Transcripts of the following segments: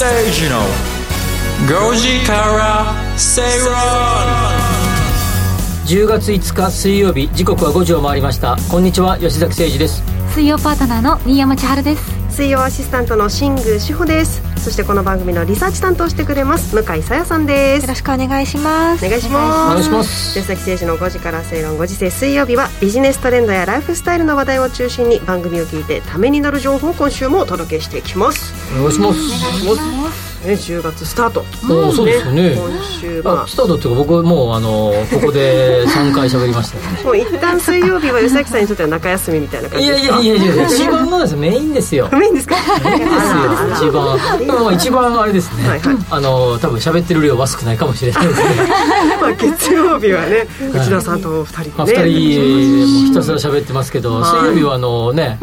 崎誠二の5時から正論10月5日水曜日時刻は5時を回りました。こんにちは吉崎誠二です。水曜パートナーの新山千春です。水曜アシスタントの新宮志保ですそしてこの番組のリサーチ担当してくれます向井さやさんです。よろしくお願いします。お願いします。お願いします。吉崎誠二の5時から正論5時世水曜日はビジネストレンドやライフスタイルの話題を中心に番組を聞いてためになる情報を今週もお届けしていきます。お願いしますね10月スタート。おおそうですよね。今週まあスタートっていうか僕もうあのここで3回喋りましたよね。あ もう一旦水曜日は吉崎さんにとっては中休みみたいな感いやじですか？いやいやいや一番のですメインですよ。メインですか？メインですよ一番。でもまあ一番あれですね、はいはい。あの多分喋ってる量は少ないかもしれないですね。まあ月曜日はね内田さんと二人まあ、でね2人もひたすら喋ってますけど、はい。水曜日はあのね、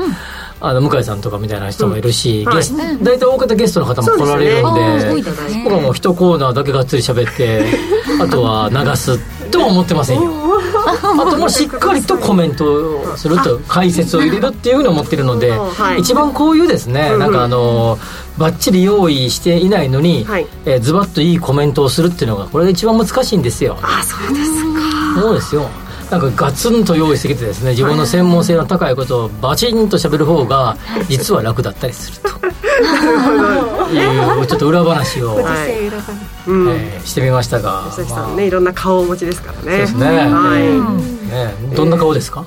あの向井さんとかみたいな人もいるし、うんゲス大体大方ゲストの方も来られるんで僕はもう一コーナーだけがっつり喋って あとは流すとは思ってませんよ。あともうしっかりとコメントをすると解説を入れるっていうふうに思ってるので、はい。一番こういうですね、うんなんかあのバッチリ用意していないのに、はい。えーズバッといいコメントをするっていうのがこれが一番難しいんですよ。あそうですか。そうですよなんかガツンと用意してきてですね自分の専門性の高いことをバチンと喋る方が実は楽だったりすると。いうちょっと裏話を、はい。うん。えーしてみましたがまあ。ねいろんな顔をお持ちですからね。そうですね、はい。ねどんな顔ですか、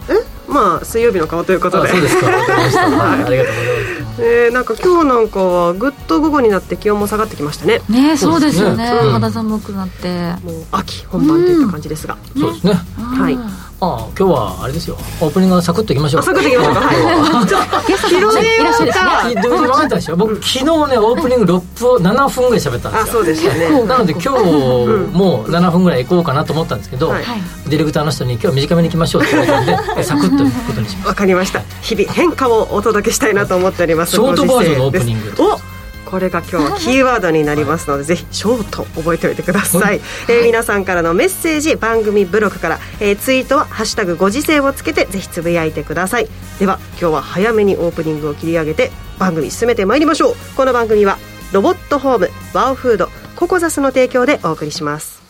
まあ水曜日の顔ということで。あそうですか。わかりました、はい、ありがとうございます。えーなんか今日なんかはぐっと午後になって気温も下がってきましたね。ねそうですよね。肌寒くなって。もう秋本番といった感じですが、そうですね。はいああ今日はあれですよ。オープニングはサクッといきましょう。あサクッといきましょうか。広げい。らっしゃる。しねいやどういうことでしょ僕昨日ねオープニング6分7分ぐらい喋ったんですよ。あそうでしたね。なので今日も7分ぐらい行こうかなと思ったんですけど、はい。ディレクターの人に今日は短めに行きましょうって言われたんで えサクッと行くことにしまわかりました。日々変化をお届けしたいなと思っております。ショートバージョンのオープニング。おこれが今日は キーワードになりますのでぜひショート覚えておいてください、はい。えー皆さんからのメッセージ番組ブログから、えーツイートは「ハッシュタグご時世」をつけてぜひつぶやいてください。では今日は早めにオープニングを切り上げて番組進めてまいりましょう。この番組はロボットホームワオフードココザスの提供でお送りします。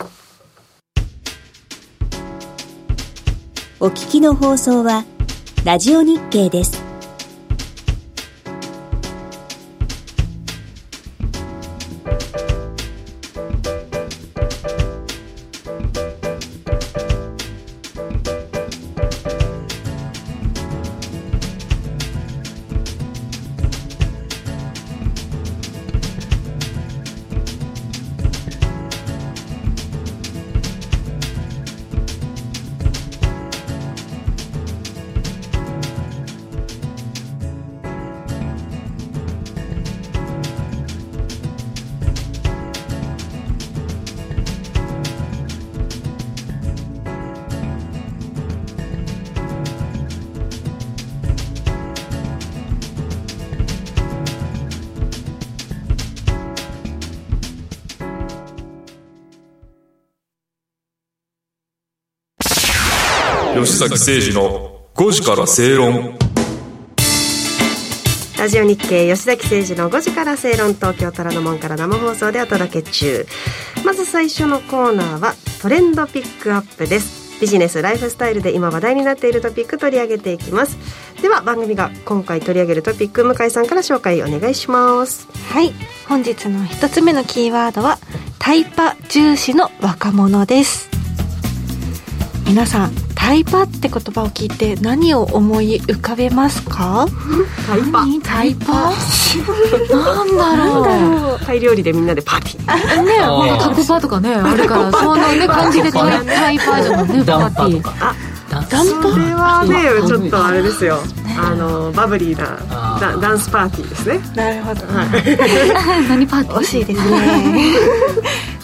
お聞きの放送はラジオ日経です。崎誠二の5時から正論。ラジオ日経吉崎誠二の5時から正論東京虎ノ門から生放送でお届け中まず最初のコーナーはトレンドピックアップです。ビジネスライフスタイルで今話題になっているトピック取り上げていきます。では番組が今回取り上げるトピック向井さんから紹介お願いします。はい。本日の一つ目のキーワードはタイパ重視の若者です。皆さんタイパって言葉を聞いて何を思い浮かべますか？タイパ。タイパ？なんだろう。タイ料理でみんなでパーティー。ねあー。ほんとタコパとかねあるから そんなね感じでタイタイパーじゃもんねパダンーティー。パとかダンパそれはねうんちょっとあれですよ。あのバブリーなダダンスパーティーですね。なるほど、何パーティー？惜しいですね。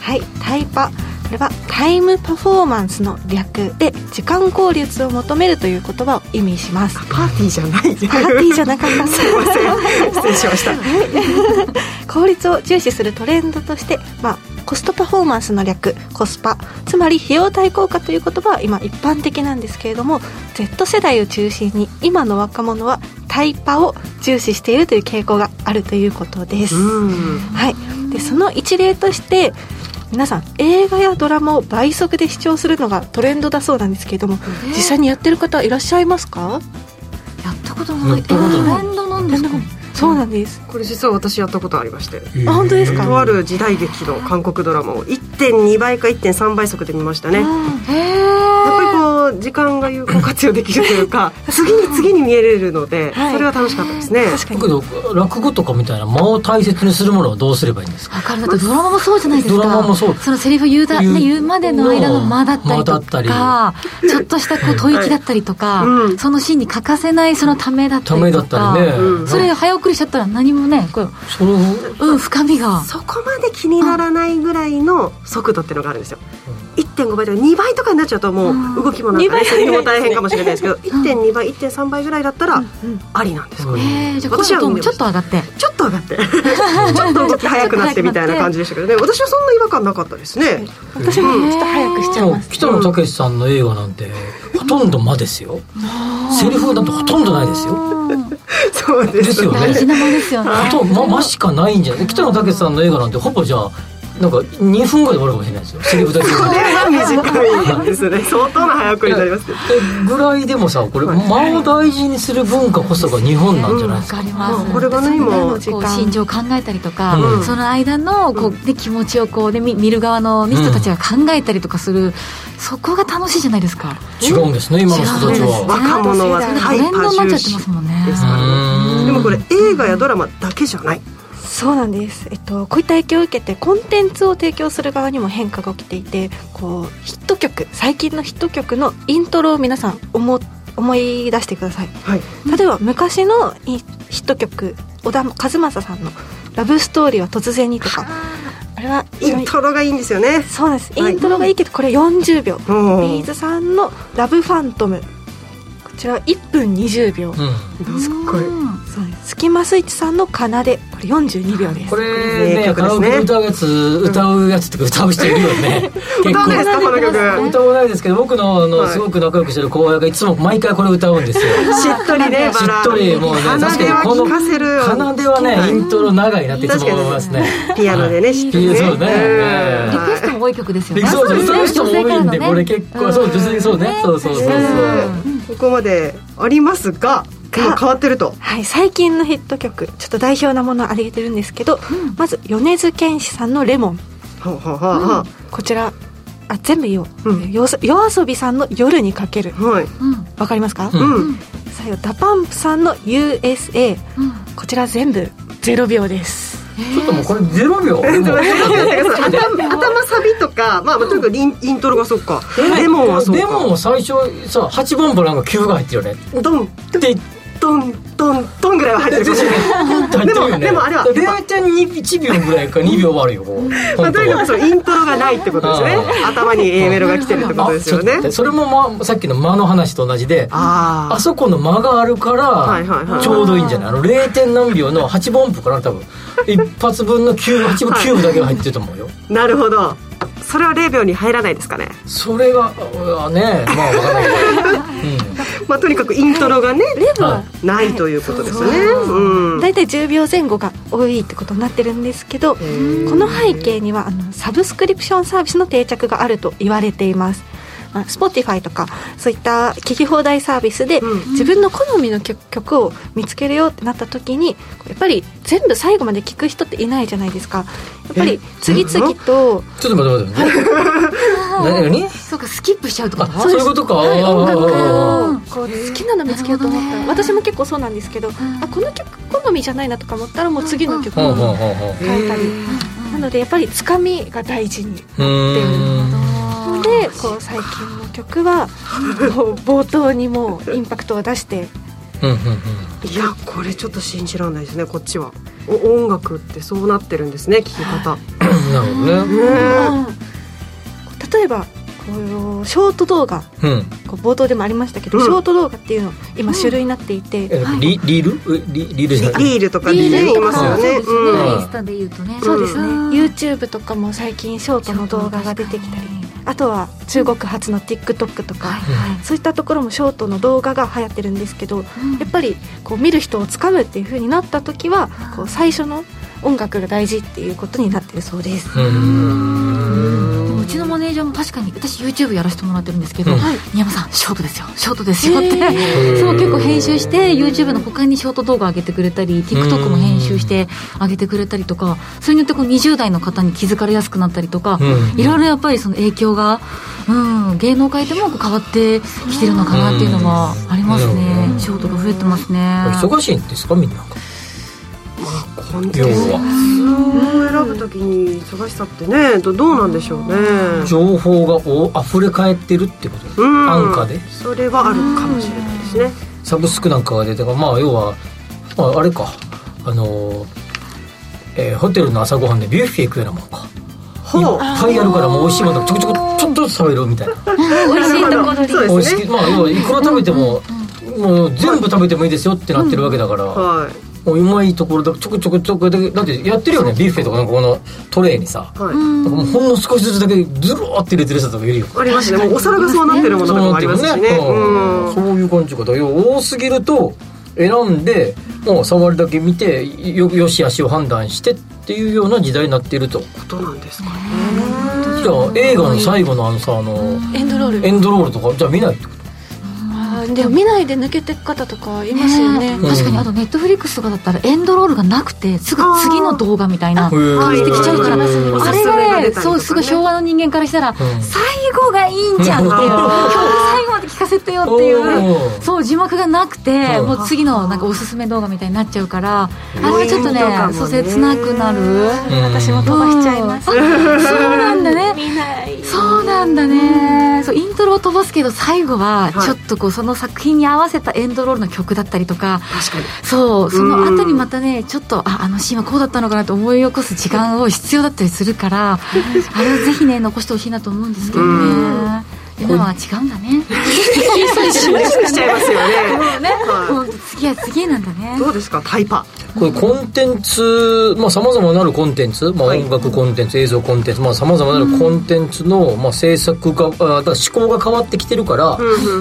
はいタイパこれはタイムパフォーマンスの略で時間効率を求めるという言葉を意味します。パーティーじゃないパーティーじゃなかった。すいません。失礼しました。効率を重視するトレンドとして、まあ、コストパフォーマンスの略コスパつまり費用対効果という言葉は今一般的なんですけれども Z 世代を中心に今の若者はタタイパを重視しているという傾向があるということです、はい、でその一例として皆さん映画やドラマを倍速で視聴するのがトレンドだそうなんですけれども、実際にやってる方いらっしゃいますか？やったことない。トレンドなんですか？そうなんです。これ実は私やったことありまして。あ本当ですか？とある時代劇の韓国ドラマを1.2倍か1.3倍速で見ましたね。やっぱり時間が有効活用できるというか 次に次に見えれるので、はい。それは楽しかったですね。確かに。だけど落語とかみたいな間を大切にするものはどうすればいいんですか？わかる。だってドラマもそうじゃないですか。ドラマもそうのセリフ言うだ、言うね、言うまでの間の間だったりとかちょっとしたこう吐息だったりとか、うん。そのシーンに欠かせないそのためだったためだっりね、うん。それ早送りしちゃったら何もねこうそのうん深みが。そこまで気にならないぐらいの速度っていうのがあるんですよ1.5倍とか2倍とかになっちゃうともう動きもなんかねセリフも大変かもしれないですけど1.2倍。1.3倍ぐらいだったらありなんですこれえー、じゃあ私は今度もちょっと上がって。ちょっと上がって。ちょっと動き速くなってみたいな感じでしたけどね。私はそんな違和感なかったですね。私もちょっと早くしちゃいます。北野武さんの映画なんてほとんど間ですよ。セリフなんてほとんどないですよ。そうでですよね。大事な間ですよね。ほとんど間間しかないんじゃない。北野武さんの映画なんてほぼじゃあなんか2分ぐらいで終わるかもしれないですよ。セリフだけ。でこれは短いですね。相当な早送りになりますぐらいでもさこれ間を大事にする文化こそが日本なんじゃないわですか、かります、これがね今。こう心情を考えたりとか、うん。その間のこう、ね、気持ちをこう、ね、見見る側の、ね、人たちが考えたりとかする、そこが楽しいじゃないですか？違うんですね今の人たちは。若者はトレンドになっちゃってますもんね。です。からねでもこれ映画やドラマだけじゃないそうなんです、えっと、こういった影響を受けてコンテンツを提供する側にも変化が起きていてこうヒット曲最近のヒット曲のイントロを皆さん思思い出してください。はい。例えば昔のヒヒット曲小田和正さんの「ラブストーリーは突然に」とかあれはイントロがいいんですよね。そうです。イはい。ントロがいいけどこれ40秒、うんビーズさんの「ラブファントム」こちらは1分20秒、うん。すっごいスキマスイッチさんの「奏で」これ42秒です。これ名ねカラオケで歌うやつ歌うやつってか歌う人いるよね。結歌うんですかこの曲？歌わないですけど僕のあの、はい。すごく仲良くしてる後輩がいつも毎回これ歌うんですよ。しっとりねしっとりもうね奏確かにこの奏ではねイントロ長いなっていつも思いますね。ピアノでねしっとりね。そうね。うんリクエストも多い曲ですよね。そうそう歌う人も多いんでこれ結構そう女性そうね。ねそうそうそうそう。ここまでありますが今変わってると。はい、最近のヒット曲ちょっと代表なものを挙げてるんですけど、まず米津玄師さんの「レモンはあはあは」こちらあ全部言おう、うん。よ夜遊びさんの「夜にかける。あはい」うん。わかりますか、うん。うん。最後 DA PUMP さんの「USA うん」こちら全部0秒です。ちょっともうこれ0秒。えっと待って待って待って。頭頭サビとかまあまあとにかくインイントロがそっか。レモンはそうか。レモンは最初さ8番ボランが9が入ってるよね。ドン。でドンドンドンぐらいは入ってるかもしれない。入ってるよねでもあれは0.1秒ぐらいか2 秒はあるよまあ、とにかはくそのイントロがないってことですね。頭に A メロが来てるってことですよね。それも、まあ、さっきの間の話と同じでああ。そこの間があるから、はいはいはいちょうどいいんじゃない？あの 0. 点何秒の8分音符かな多分。一発分の9 8分9だけが入ってると思うよ、あ なるほどそれは0秒に入らないですかね？それがあねまあ分からない。けど、まあとにかくイントロがねうんはないということですよね。うん。大体10秒前後が多いってことになってるんですけどこの背景にはあのサブスクリプションサービスの定着があると言われています。まあ Spotify とかそういった聞き放題サービスでうん。自分の好みの曲曲を見つけるよってなった時にやっぱり全部最後まで聞く人っていないじゃないですか。やっぱり次々とちょっと待って待って。待って何？何そうかスキップしちゃうとあそういうことか、はい音楽あを。こう好きなの見つけようと思った。ら私も結構そうなんですけどあこの曲好みじゃないなとか思ったらもう次の曲を変えたり。なのでやっぱりつかみが大事にうーんのでこう最近の曲はもう冒頭にもうインパクトを出して。うんうんうん。いやこれちょっと信じられないですねこっちは。お音楽ってそうなってるんですね聴き方。なるほどね。ね例えばこうショート動画。うん。こう冒頭でもありましたけど、うん。ショート動画っていうの今種類になっていて、えリリール？えリリールじゃない？リールとかでね言いますよね。そうですうんね。インスタで言うとねそうですね、うん。YouTube とかも最近ショートの動画が出てきたりあとは中国発の TikTok とか、そういったところもショートの動画が流行ってるんですけど、やっぱりこう見る人をつかむっていう風になった時はこう最初の音楽が大事っていうことになってるそうです。うちのマネージャーも確かに私 YouTube やらせてもらってるんですけど、うん。新山さんショートですよ。ショートですよって、そう結構編集して YouTube の他にショート動画上げてくれたり TikTok も編集して上げてくれたりとかそれによってこう20代の方に気づかれやすくなったりとか、うん。いろいろやっぱりその影響が、うん、芸能界でもこう変わってきてるのかなっていうのはありますね、ショートが増えてますね。忙しいんですかみんなコンテ要ンツはを選ぶときに忙しさってね。どどうなんでしょうね。情報がお溢れ返ってるってことうん。安価で。それはあるかもしれないですね。サブスクなんかが出てからまあ要は、まあ、あれか。あのーえーホテルの朝ごはんでビュッフェ行くようなもんか。ほう。いっぱいあるからもう美味しいものちょこちょこちょっとずつ食べるみたいな。美味しいところにそう美味ですね。しくまあ要はいくら食べてももう全部食べてもいいですよってなってるわけだから、はいもううまいところだちょこちょこちょこだけだってやってるよねビュッフェとかなんかこのトレーにさ。はい。もうほんの少しずつだけズローって入れてる人とかいるよ。ありますね。もうお皿がそうなってるものとかもありますしね。うん。そういう感じかだ多すぎると選んでもう触るだけ見てよよし悪しを判断してっていうような時代になっていると。ことなんですかね。じゃあ映画の最後のあのさあのエンドロール。エンドロールとかじゃあ見ないってこと？でも見ないで抜けてく方とかいますよね。ね確かに。あとネットフリックスとかだったらエンドロールがなくてすぐ次の動画みたいな感じできちゃうから。はいあれそれががね。そうすごい昭和の人間からしたらん。最後がいいんじゃんっていう 最聞かせてよっていおうー。そう字幕がなくてう。んもう次のなんかおすすめ動画みたいになっちゃうからあれはちょっとねポイントかもね。そう切なくなる。うん私も飛ばしちゃいます。うん。あそうなんだね。見ない。そうなんだね。そうイントロを飛ばすけど最後ははい。ちょっとこうその作品に合わせたエンドロールの曲だったりとか確かに。そうその後にまたねちょっとああのシーンはこうだったのかなと思い起こす時間を必要だったりするからあれをぜひね残してほしいなと思うんですけどね世のは違うんだね。しちゃいますよねは本当次は次へなんだね。いどうですか？タイパ。これコンテンツまあさまざまなるコンテンツ、まあ、はい。音楽コンテンツ映像コンテンツ。まあさまざまなるコンテンツの、まあ、制作があだ思考が変わってきてるから、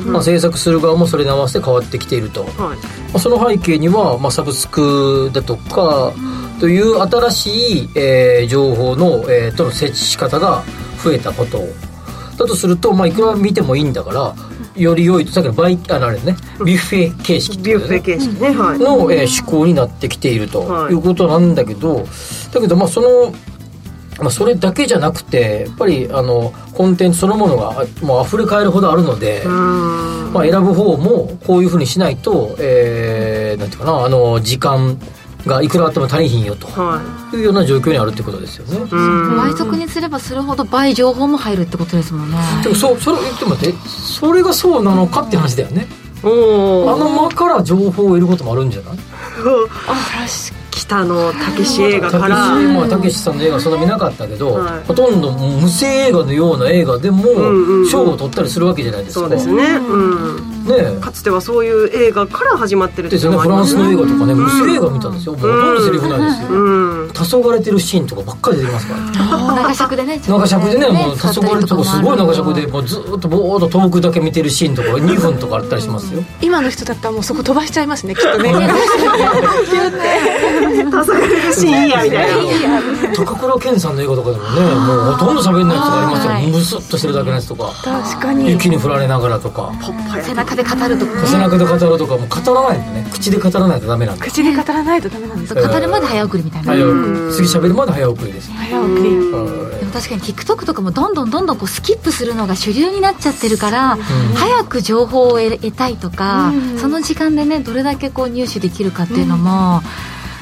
まあ、制作する側もそれに合わせて変わってきていると、まはい。あ、その背景には、まあ、サブスクだとかという新しい、えー情報の、えーとの設置仕方が増えたことだとすると、まあ、いくら見てもいいんだからより良いさっきのバイあのあれねビュッフェ形式ってビュッフェ形式ねはい。の、えー思考になってきているとはい。いうことなんだけど、だけどまあその、まあ、それだけじゃなくてやっぱりあのコンテンツそのものがあもう溢れ返るほどあるので、うん。まあ、選ぶ方もこういうふうにしないと、えーなんていうかなあの時間がいくらあっても足りひんよと。はい。いうような状況にあるってことですよね。うん。倍速にすればするほど倍情報も入るってことですもんね。でもそうそれでも待って。それがそうなのかって話だよね。あの間から情報を得ることもあるんじゃない？北野武映画たけしからまあたけしさんの映画そんな見なかったけど、はい。ほとんど無声映画のような映画でもんうんうん。賞を取ったりするわけじゃないですか。そうですね。うん。ねえ。かつてはそういう映画から始まってるっていうですよねフランスの映画とかね無声映画見たんですよ、もうほとんどセリフないですよ、うん。黄昏れてるシーンとかばっかり出てきますから。長尺でね長尺でねもう黄昏れるとこすごい長尺でねもうずーっとぼーっと遠くだけ見てるシーンとか2分とかあったりしますよ。今の人だったらもうそこ飛ばしちゃいますねきっとね 黄昏れるシーンいいやみたいな高倉健さんの映画とかでもねもうほとんど喋んないやつがありますよ、はいムスッとしてるだけのやつとか確かに雪に降られながらとか背中で語るとか背中で語るとかもう語らないとね口で語らないとダメなんだ口で語らないとダメなんです語るまで早送りみたいな、早送り次喋るまで早送りです早送りでも確かに TikTok とかもどんどんどんどんこうスキップするのが主流になっちゃってるから、早く情報を得たいとか、その時間でねどれだけこう入手できるかっていうのも、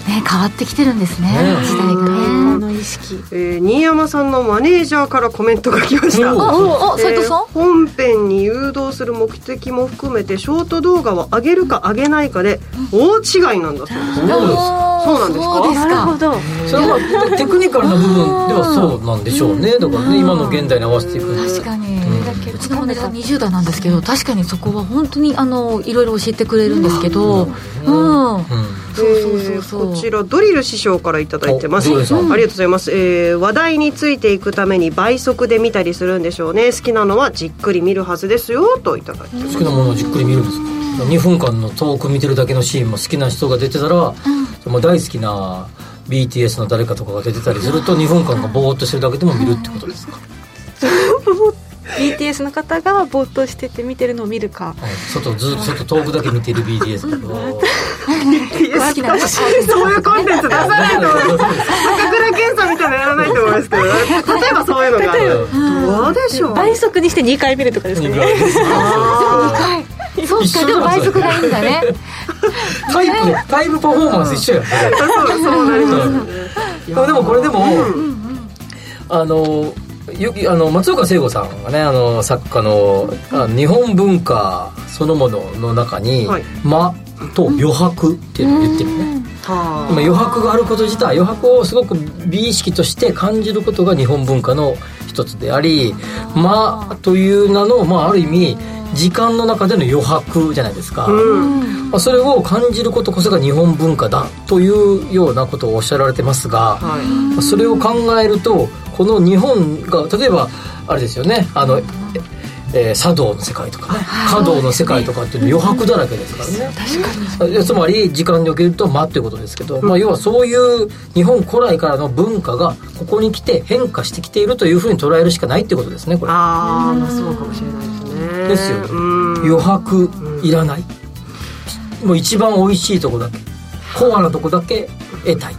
ね、変わってきてるんですね、ね。時代がこね。の意識えー新山さんのマネージャーからコメントが来ました。おおお斉藤さん、えー本編に誘導する目的も含めてショート動画を上げるか上げないかで大違いなんだそうですそうですそうなんですか？そうですなるほど。それはテクニカルな部分ではそうなんでしょうね。だからね今の現代に合わせていく確かに、うん。うちのマネージャー20代なんですけど確かにそこは本当にあのいろいろ教えてくれるんですけどうん、うん。そうそうそうえーそうこちらドリル師匠からいただいてます。ありがとうございます、えー話題についていくために倍速で見たりするんでしょうね。好きなのはじっくり見るはずですよといただいて好きなものをじっくり見るんですか？2分間のトーク見てるだけのシーンも好きな人が出てたら、もう大好きな BTS の誰かとかが出てたりすると2分間がぼーっとしてるだけでも見るってことですか、BTS の方がぼーっとしてて見てるのを見るか。はい外ずっと外遠くだけ見てる BTS だけど。好きなのそういうコンテンツ出さないと。思います高倉健さんみたいなのやらないと思いますけど。例えばそういうのがある。どうでしょう？倍速にして2回見るとかですかね。あそうかでも倍速がいいんだね。タイプタイムパフォーマンス一緒やん。ーそうそうなります。でもこれでも、あのよきあの松岡聖子さんがねあの作家のあ日本文化そのものの中にはい「間」と余白っていうのを言ってるね、は今余白があること自体余白をすごく美意識として感じることが日本文化の一つであり「間」という名の、まあ、ある意味時間の中での余白じゃないですか、うん。まあ、それを感じることこそが日本文化だというようなことをおっしゃられてますが、はい。それを考えるとこの日本が例えばあれですよね。あの、ええー茶道の世界とかね。華道の世界とかっていうの余白だらけですからね。確かに。つまり時間におけると間っていうことですけど、まあ、要はそういう日本古来からの文化がここに来て変化してきているというふうに捉えるしかないってことですねこれ。ああまあそうかもしれないですね。ですよね。うん。余白いらない。もう一番美味しいとこだけコアなとこだけ得たい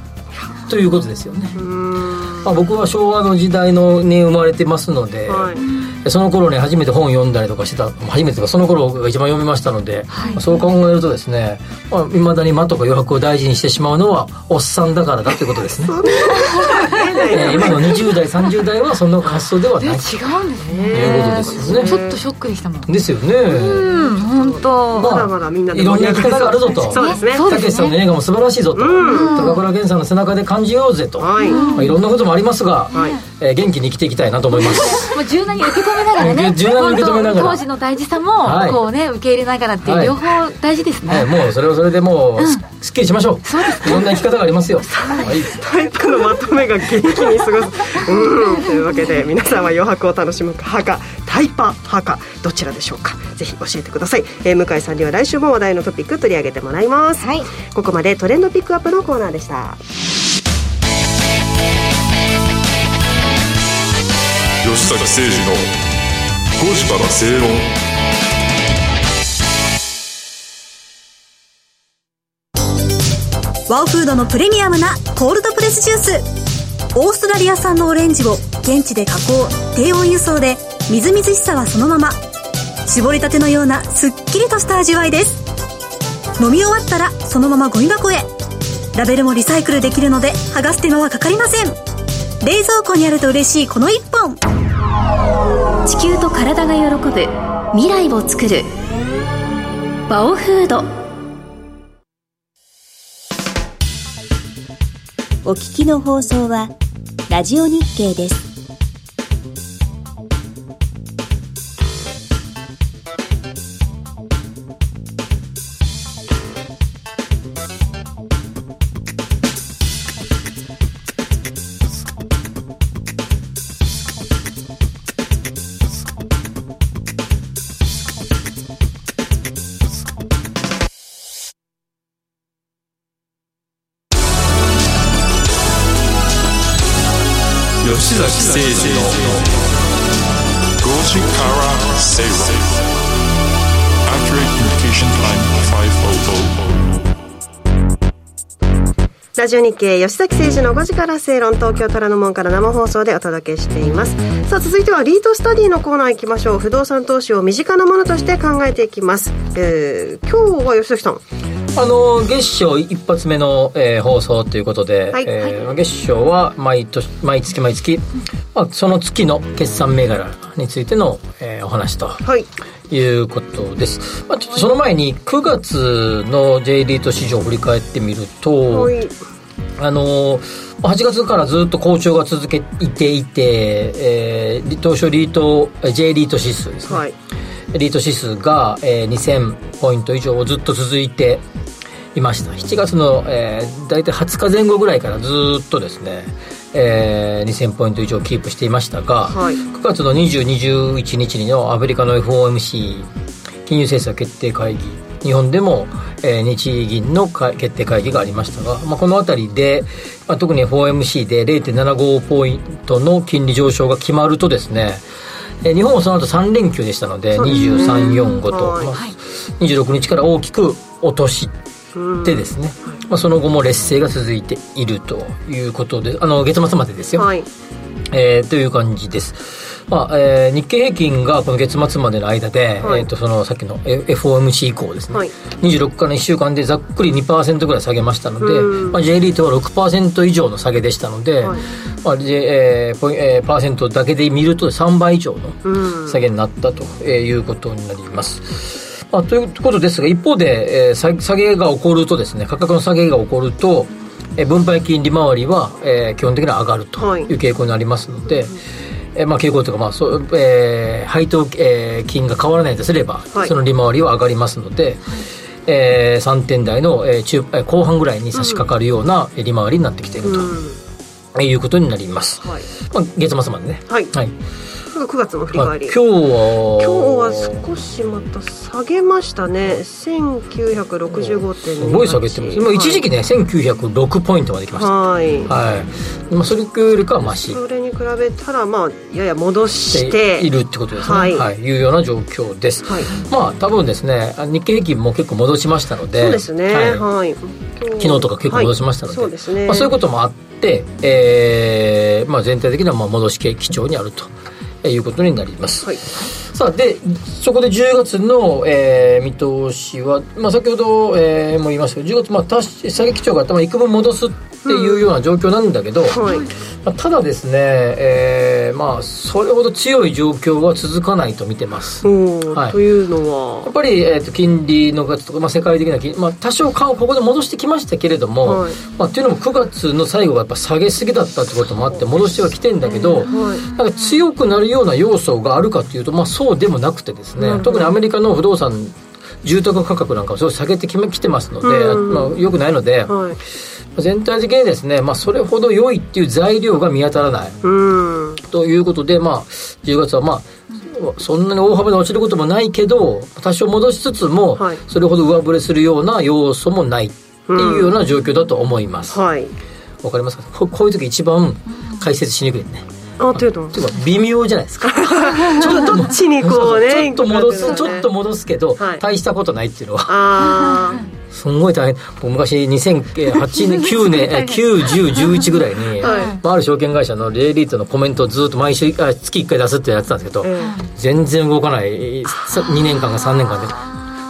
ということですよね、うん。まあ、僕は昭和の時代のに生まれてますので、はいその頃に初めて本読んだりとかしてた初めてとかその頃が一番読みましたので、まあそう考えるとですねいまあ、未だに間とか余白を大事にしてしまうのはおっさんだからだということですね、えー今の20代30代はその発想ではない。うんですね。ということですよね。ちょっとショックでしたもん。ですよね、うん本当。まあまだまだみんなでいろんな生き方があるぞと。そうですね。たけしさんの映画も素晴らしいぞと、うん。高倉健さんの背中で感じようぜと、はい。まあ、いろんなこともありますが、はい。えー元気に生きていきたいなと思います。もう柔軟に受け止めながらね柔軟に受け止めながら。本当当時の大事さもはい。こうね受け入れながらっていうはい。両方大事ですね、はい、もうそれはそれでもうす,、っきりしましょう。そうですいろんな生き方がありますよ。はい。タイプのまとめが元気に過ごす。うん。というわけで皆さんは余白を楽しむ派かタイパ派かどちらでしょうかぜひ教えてください、えー向井さんには来週も話題のトピック取り上げてもらいます、はい。ここまでトレンドピックアップのコーナーでした。吉崎誠二の5時から正論ワオフードのプレミアムなコールドプレスジュース。オーストラリア産のオレンジを現地で加工低温輸送でみずみずしさはそのまま。絞りたてのようなすっきりとした味わいです。飲み終わったらそのままゴミ箱へ。ラベルもリサイクルできるので剥がす手間はかかりません。冷蔵庫にあると嬉しいこの一本。体が喜ぶ未来をつくる。バオフード。お聞きの放送はラジオ日経です。ラジオ日経吉崎誠二の5時から正論東京虎ノ門から生放送でお届けしています。さあ続いてはリートスタディのコーナー行きましょう。不動産投資を身近なものとして考えていきます、えー、今日は吉崎さん。あの月賞一発目の、えー放送ということで、はい。えー月賞は毎年毎月毎月、まあ、その月の決算銘柄についての、えーお話とはい。いうことです、まあ、ちょっとその前に9月の J リート市場を振り返ってみると、はいあの8月からずっと好調が続けていて、えー、東証リート J リート指数ですね、はい。リート指数が、えー2000ポイント以上ずっと続いていました。7月の、えー、大体20日前後ぐらいからずっとですね、えー、2000ポイント以上キープしていましたが、はい。9月の2021日にのアメリカの FOMC 金融政策決定会議日本でも、えー日銀の会決定会議がありましたが、まあ、この辺りで、まあ、特に FOMC で0.75ポイントの金利上昇が決まるとですねえー日本はその後3連休でしたので2345と、はい。まあ26日から大きく落としてですね、まあ、その後も劣勢が続いているということであの月末までですよ、はい。えーという感じです、まあえー日経平均がこの月末までの間で、はい。えー、とそのさっきの FOMC 以降ですね、はい。26から1週間でざっくり2%ぐらい下げましたので、うん。まあ、J リートは6%以上の下げでしたので、はい。まあえーポイえーパーセントだけで見ると3倍以上のうん。下げになったということになります。まあ、ということですが、一方で、えー下下げが起こるとですね、価格の下げが起こると、えー分配金利回りは、えー基本的には上がるとはい。いう傾向になりますので、えーまあ、傾向というか、まあそうえー配当、えー金が変わらないとすれば、はいその利回りは上がりますので、えー3点台の、えー中えー後半ぐらいに差し掛かるようなえー利回りになってきていると、うんえーいうことになります。はいまあ、月末までね。はいはい。9月の振りまあ返り、今日は。今日は少しまた下げましたね。1965.28すごい下げてます、まあ、一時期ね、1906ポイントまで来ました。はい、はい、まあ、それよりかはマシそれに比べたらまあやや戻ししてているってことですね、はい。はい。いうような状況です、はい。まあ多分ですねあ日経平均も結構戻しましたので。そうですね。はい。はい、昨日とか結構戻しましたので、はいそうですね、まあ、そういうこともあって、えーまあ、全体的にはまあ戻し系基調にあるということになります、はい。さあでそこで10月の、えー見通しは、まあ、先ほど、えーも言いましたけど10月、まあ、たし下げ基調があって、まあ、幾分戻すっていうような状況なんだけど、はい。まあ、ただですね、えーまあ、それほど強い状況は続かないと見てます。はい。というのやはっぱり、えー、と金利のガツとか、まあ、世界的な金、まあ、多少かここで戻してきましたけれども、はい。まあ、っていうのも9月の最後がやっぱ下げすぎだったってこともあって戻してはきてんだけど、はい。なんか強くなるような要素があるかっていうと、まあ、そうでもなくてですね、特にアメリカの不動産住宅価格なんかをすごい下げてきてますので、うんまあ、よくないので、はい。全体的にですね、まあ、それほど良いっていう材料が見当たらない。うん。ということで、まあ、10月はまあそんなに大幅に落ちることもないけど多少戻しつつも、はい。それほど上振れするような要素もないっていうような状況だと思います。わ、はい。かりますか？ここういう時一番解説しにくいねあというと。微妙じゃないですか。ちょっとどっちにこうねちょっと戻す、ちょっと戻すけど、はい。大したことないっていうのは。あすんごい大変。僕昔2008年9年え9、10、11ぐらいに、はい。まあ、ある証券会社のレイリートのコメントをずっと毎週あ月1回出すってやってたんですけど、え全然動かない。さ2年間か3年間で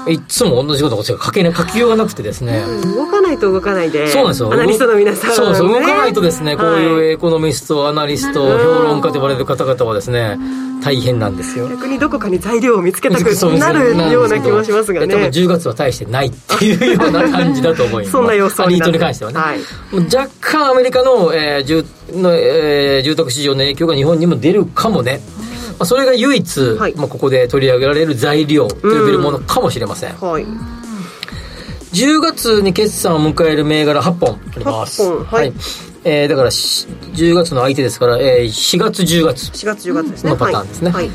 いっつも同じことが書けない書きようがなくてですね、え動かないと動かないでそうなんですよ。アナリストの皆さん、ね、そうそう動かないとですねこういうはいエコノミストアナリスト評論家と呼ばれる方々はですね大変なんですよ。逆にどこかに材料を見つけたくなるような気もしますが多分ね10月は大してないっていうような感じだと思います。そんな様相リーになって。トに関してはね、はい。若干アメリカの,、えー住のえー住宅市場の影響が日本にも出るかもね、まあ、それが唯一、はい。まあ、ここで取り上げられる材料と呼べるものかもしれません、はい。10月に決算を迎える銘柄8本あります。8本。はい。えーだからし10月の相手ですから、えー4月10月。4月10月ですね。のパターンですね。はい、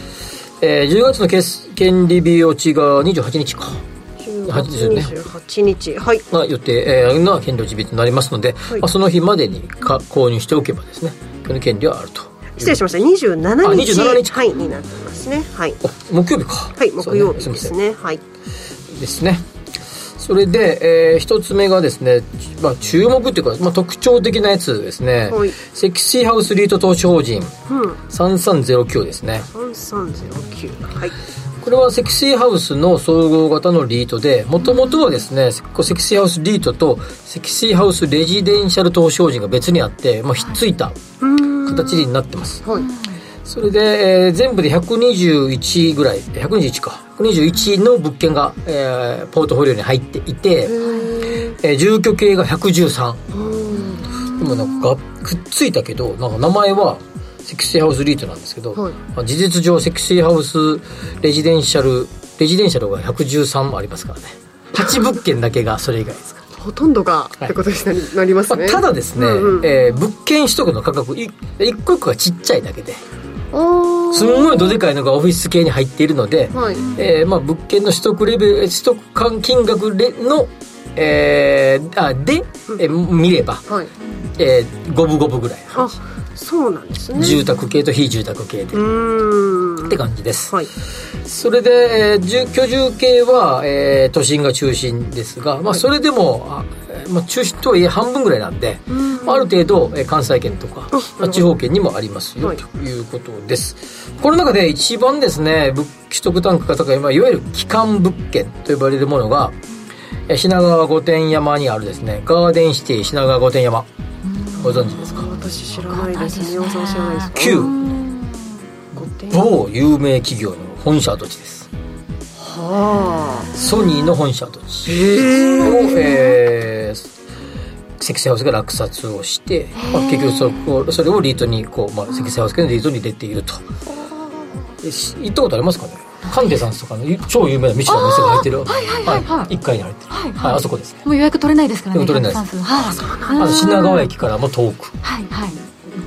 えー10月の決権利日落ちが28日か。10 8月ですよね。28日。はい。が予定、えー、が権利落ち日となりますので、はい。まあ、その日までにか購入しておけばですねこの権利はあると失礼しました。27あ日27日か。はいになってますね。はい。あ木曜日か。はい木曜日ですね。はい。ですね。それで、えー一つ目がですね、まあ、注目っていうか、まあ、特徴的なやつですね、はい。セクシーハウスリート投資法人。うん。3309ですね。3309はい。これはセクシーハウスの総合型のリートでもともとはですねセクシーハウスリートとセクシーハウスレジデンシャル投資法人が別にあって、まあ、ひっついた形になってます。はい。それで、えー全部で121ぐらい121か。121の物件が、えーポートフォリオに入っていて、えー住居系が113でもなんかくっついたけどなんか名前はセクシーハウスリートなんですけど、はい。まあ事実上セクシーハウスレジデンシャルレジデンシャルが113もありますからね。8物件だけがそれ以外ですからほとんどがってことになり,、ますね、まあ、ただですね、うんうん。えー物件取得の価格い一個一個がちっちゃいだけですんごいどでかいのがオフィス系に入っているので、はい。えーまあ、物件の取得レベル取得間金額レの、えーあで、えー見れば、はい。えー、五分五分ぐらいあそうなんですね。住宅系と非住宅系で、うーん。って感じです、はい。それで、えー住居住系は、えー都心が中心ですが、まあ、それでも、あえーまあ、中心とはいえ半分ぐらいなんで、まあある程度、えー関西圏とか、まあ、地方圏にもありますよ、はい。ということです。この中で一番ですね物取得単価が高い、まあ、いわゆる基幹物件と呼ばれるものがえー品川御殿山にあるですねガーデンシティ品川御殿山ご存知ですか？私知らないです。宮尾さん知らないです。か旧某有名企業の本社跡地です。はソニーの本社跡地。を、ええー積載ハウスが落札をして、まあ、結局そこそれをリートにこう、まあ、積載ハウス系のリートに入れていると。行ったことありますかね？カンデさんとかの超有名なミシュランの店が入ってる。はいはいはいはい。1階に入ってる、はいはい、あそこですね。もう予約取れないですからね取れないです。100はい。あの品川駅からも遠く。はいはい。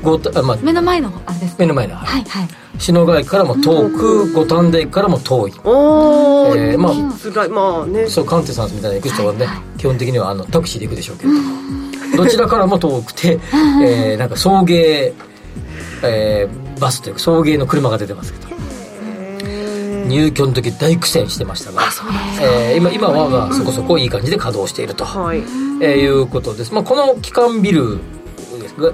ごたあ、まあ、目の前のあれです目の前の、はい。はい品川駅からも遠く五反田駅からも遠い。おお、えーまあまあね。そうカンテさんみたいな行く人はね、はいはい。基本的にはあのタクシーで行くでしょうけれども。どちらからも遠くて、えーなんか送迎、えーバスというか送迎の車が出てますけど入居の時大苦戦してましたがえー今今はまあそこそこいい感じで稼働していると、はい。えーいうことです、まあ、この基幹ビル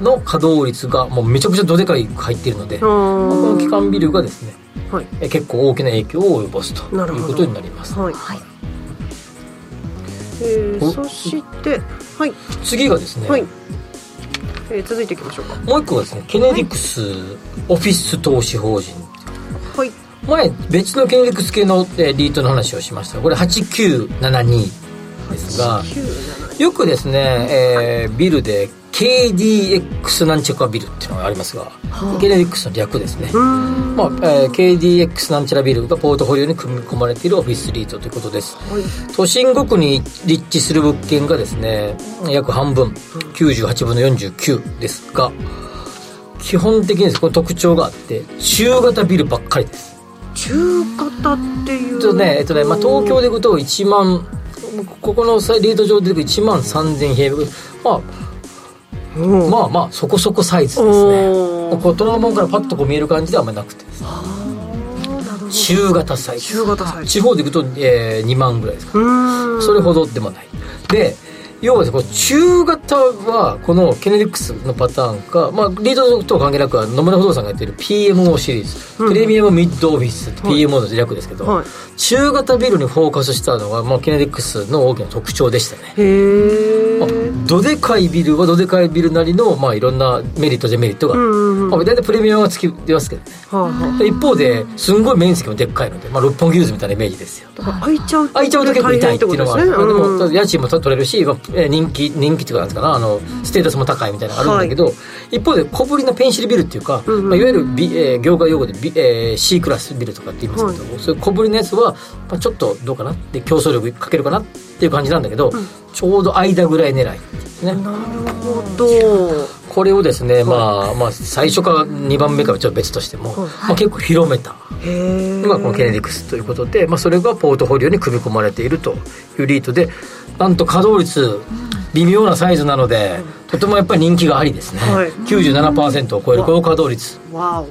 の稼働率がもうめちゃくちゃどでかい入っているので、あまあこの基ー幹ビルがですね、はい。えー結構大きな影響を及ぼすということになります。はい。はい。えーおそしてはい。次がですね、はい、えー続いていきましょうか。もう一個がですねケネディクスオフィス投資法人。はい前別のケネディクス系のえーリートの話をしました。これ8972ですがよくですね、えービルで KDX なんちゃらビルっていうのがありますが、ケネディクスの略ですね、まあえー KDX なんちゃらビルがポートフォリオに組み込まれているオフィスリートということです、都心5区に立地する物件がですね約半分98分の49ですが基本的にですこの特徴があって中型ビルばっかりです中型っていうとね、えっとね、まあ、東京でいくと1万、ここのサイリート上でいく1万3000平米、まあ、うんまあまあ、そこそこサイズですね。こう虎ノ門からパッとこう見える感じではあんまりなくてですね中型サイズ。中型サイズ地方でいくと、えー、2万ぐらいですか。それほどでもない。で、要はですね、この中型は、このケネディックスのパターンか、まあ、リードとは関係なく、野村不動産がやってる PMO シリーズ、プレミアムミッドオフィスって PMO の略ですけど、はい。中型ビルにフォーカスしたのが、まあ、ケネディックスの大きな特徴でしたね。へどでかいビルはどでかいビルなりの、まあ、いろんなメリットデメリットがある、うんうんうんまあ、大体プレミアムはつき出ますけどね。一方ですんごい面積もでっかいので、まあ、六本木ヒルズみたいなイメージですよあ開いちゃう空いちゃうと結構痛いっていうのがある、ね。まあでも家賃も取れるし、まあえー人気人気っていうかなんですかな。あのステータスも高いみたいなのがあるんだけど、一方で小ぶりなペンシルビルっていうか、うんうんまあ、いわゆる、ビえー業界用語で、ビえー C クラスビルとかって言いますけど、そういう小ぶりなやつは、まあ、ちょっとどうかな。って競争力かけるかな。っていう感じなんだけど、ちょうど間ぐらい狙い。ですね。なるほど。これをですね、まあまあ最初か2番目かはちょっと別としても、まあ、結構広めた。のがこのケネディクスということで、まあ、それがポートフォリオに組み込まれているというリートでなんと稼働率微妙なサイズなので、とてもやっぱり人気がありですね、はい。97%を超える高稼働率。わ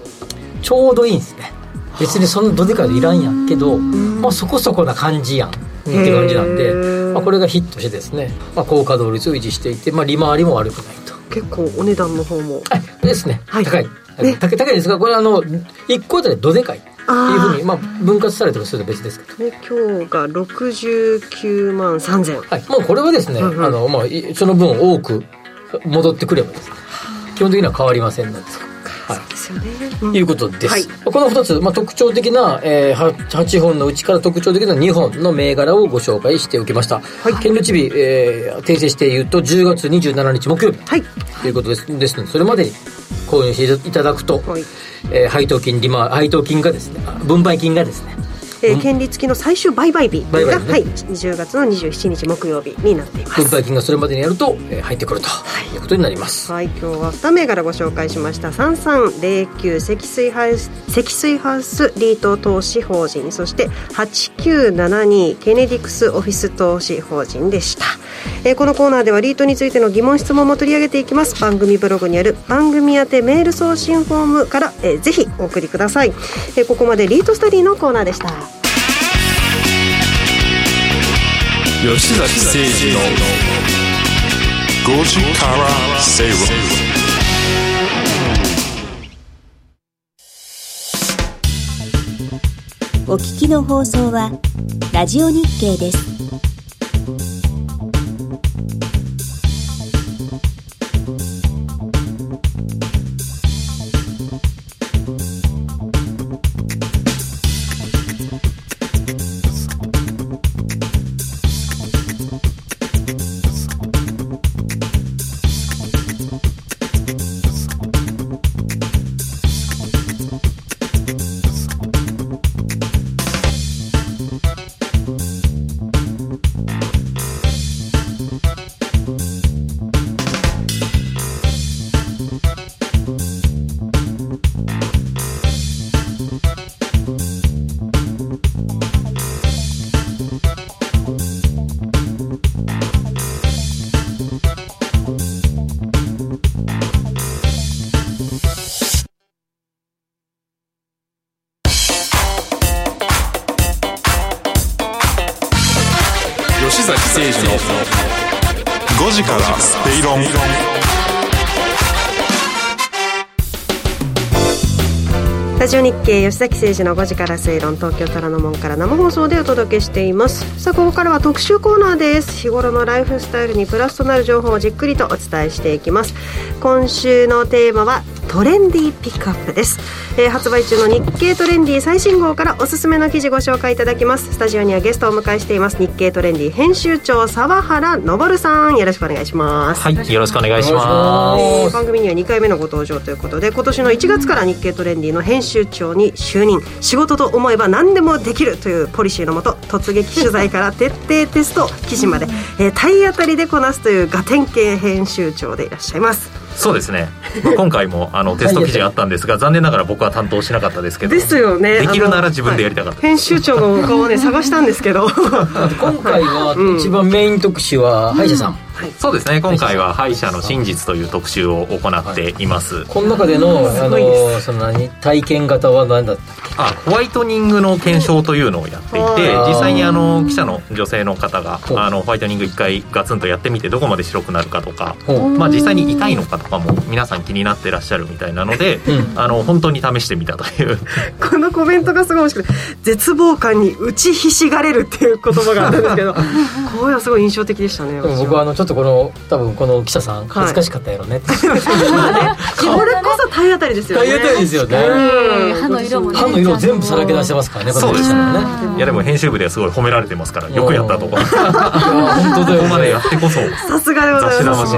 ちょうどいいんですね。別にそんなどでかいのいらんやんけど、まあ、そこそこな感じやんって感じなんでまあ、これがヒットしてですね、まあ、高稼働率を維持していて、まあ、利回りも悪くないと。お結構お値段の方も。はい、ですね、はい。高い、ね高い高いですがこれあの一個あたりどでかい。っていうふうにまあ分割されてるすると別ですけど。ね今日が69万3000はい、もうこれはですね、うんうん。あのまあ、いその分多く戻ってくればですね。基本的には変わりませんので、はい、ですよね。いうことです、はい。この2つ、まあ、特徴的な、えー、は8本のうちから特徴的な2本の銘柄をご紹介しておきました、はい、権利チビ、えー、訂正して言うと10月27日木曜日。はい。ということです。ですのでそれまでに購入していただくと、はい。えー配当金利回配当金がですねあ分配金がですねえー権利付きの最終売買日が、ね。はい、10月の27日木曜日になっています。分配金がそれまでにやると、えー入ってくるとい。うことになります、はい、今日は2銘柄ご紹介しました。3309積水ハウス積水ハウスリート投資法人そして8972ケネディクスオフィス投資法人でした、えーこのコーナーではリートについての疑問質問も取り上げていきます。番組ブログにある番組宛てメール送信フォームから、えーぜひお送りください、えーここまでリートスタディのコーナーでした吉崎誠二の5時から正論お聞きの放送はラジオ日経です。吉崎誠二の5時から正論東京虎ノ門から生放送でお届けしています。さあここからは特集コーナーです。日頃のライフスタイルにプラスとなる情報をじっくりとお伝えしていきます。今週のテーマはトレンディーピックアップです、えー発売中の日経トレンディ最新号からおすすめの記事ご紹介いただきます。スタジオにはゲストをお迎えしています。日経トレンディ編集長沢原昇さん。よろしくお願いします。はい、よろしくお願いします。番組には2回目のご登場ということで今年の1月から日経トレンディの編集長に就任。仕事と思えば何でもできるというポリシーのもと突撃取材から徹底テスト記事まで、えー体当たりでこなすというガテン系編集長でいらっしゃいますす。そうですね。まあ今回もあのテスト記事があったんですが、残念ながら僕は担当しなかったですけど。ですよねできるなら自分でやりたかった。編集長のお顔をね探したんですけど 今回は一番メイン特集は歯医者さん、そうですね。今回は歯医者の真実という特集を行っています。この中でのあのその何体験型は何だった？っけあホワイトニングの検証というのをやっていて実際にあの記者の女性の方があのホワイトニング一回ガツンとやってみてどこまで白くなるかとか、まあ、実際に痛いのかとかも皆さん気になってらっしゃるみたいなので、うん。あの本当に試してみたという。このコメントがすごい面白くて絶望感に打ちひしがれるっていう言葉があるんですけど これはすごい印象的でしたね僕はあのちょっとこの多分この記者さん恥ずかしかったやろね。って、まあね。これこそ体当たりですよね。体当たりですよね。うん。歯の色もね歯の色を全部さらけ出してますからねこの記者のね。いやでも編集部ではすごい褒められてますからよくやったとこ。いや本当だよ。ここまでやってこそ。さすがでございます。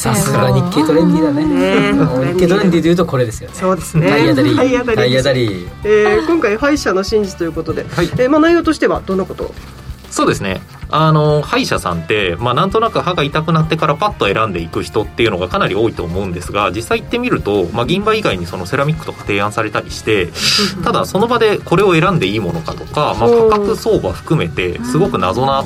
さすが日経トレンディだね。日経トレンディというとこれですよね。そうですね。体当たり。体当たり。今回歯医者の真実ということで、はい。えーまあ、内容としてはどんなこと？をそうですねあの歯医者さんって、まあ、なんとなく歯が痛くなってからパッと選んでいく人っていうのがかなり多いと思うんですが実際行ってみると、まあ、銀歯以外にそのセラミックとか提案されたりしてただその場でこれを選んでいいものかとか、まあ、価格相場含めてすごく謎な、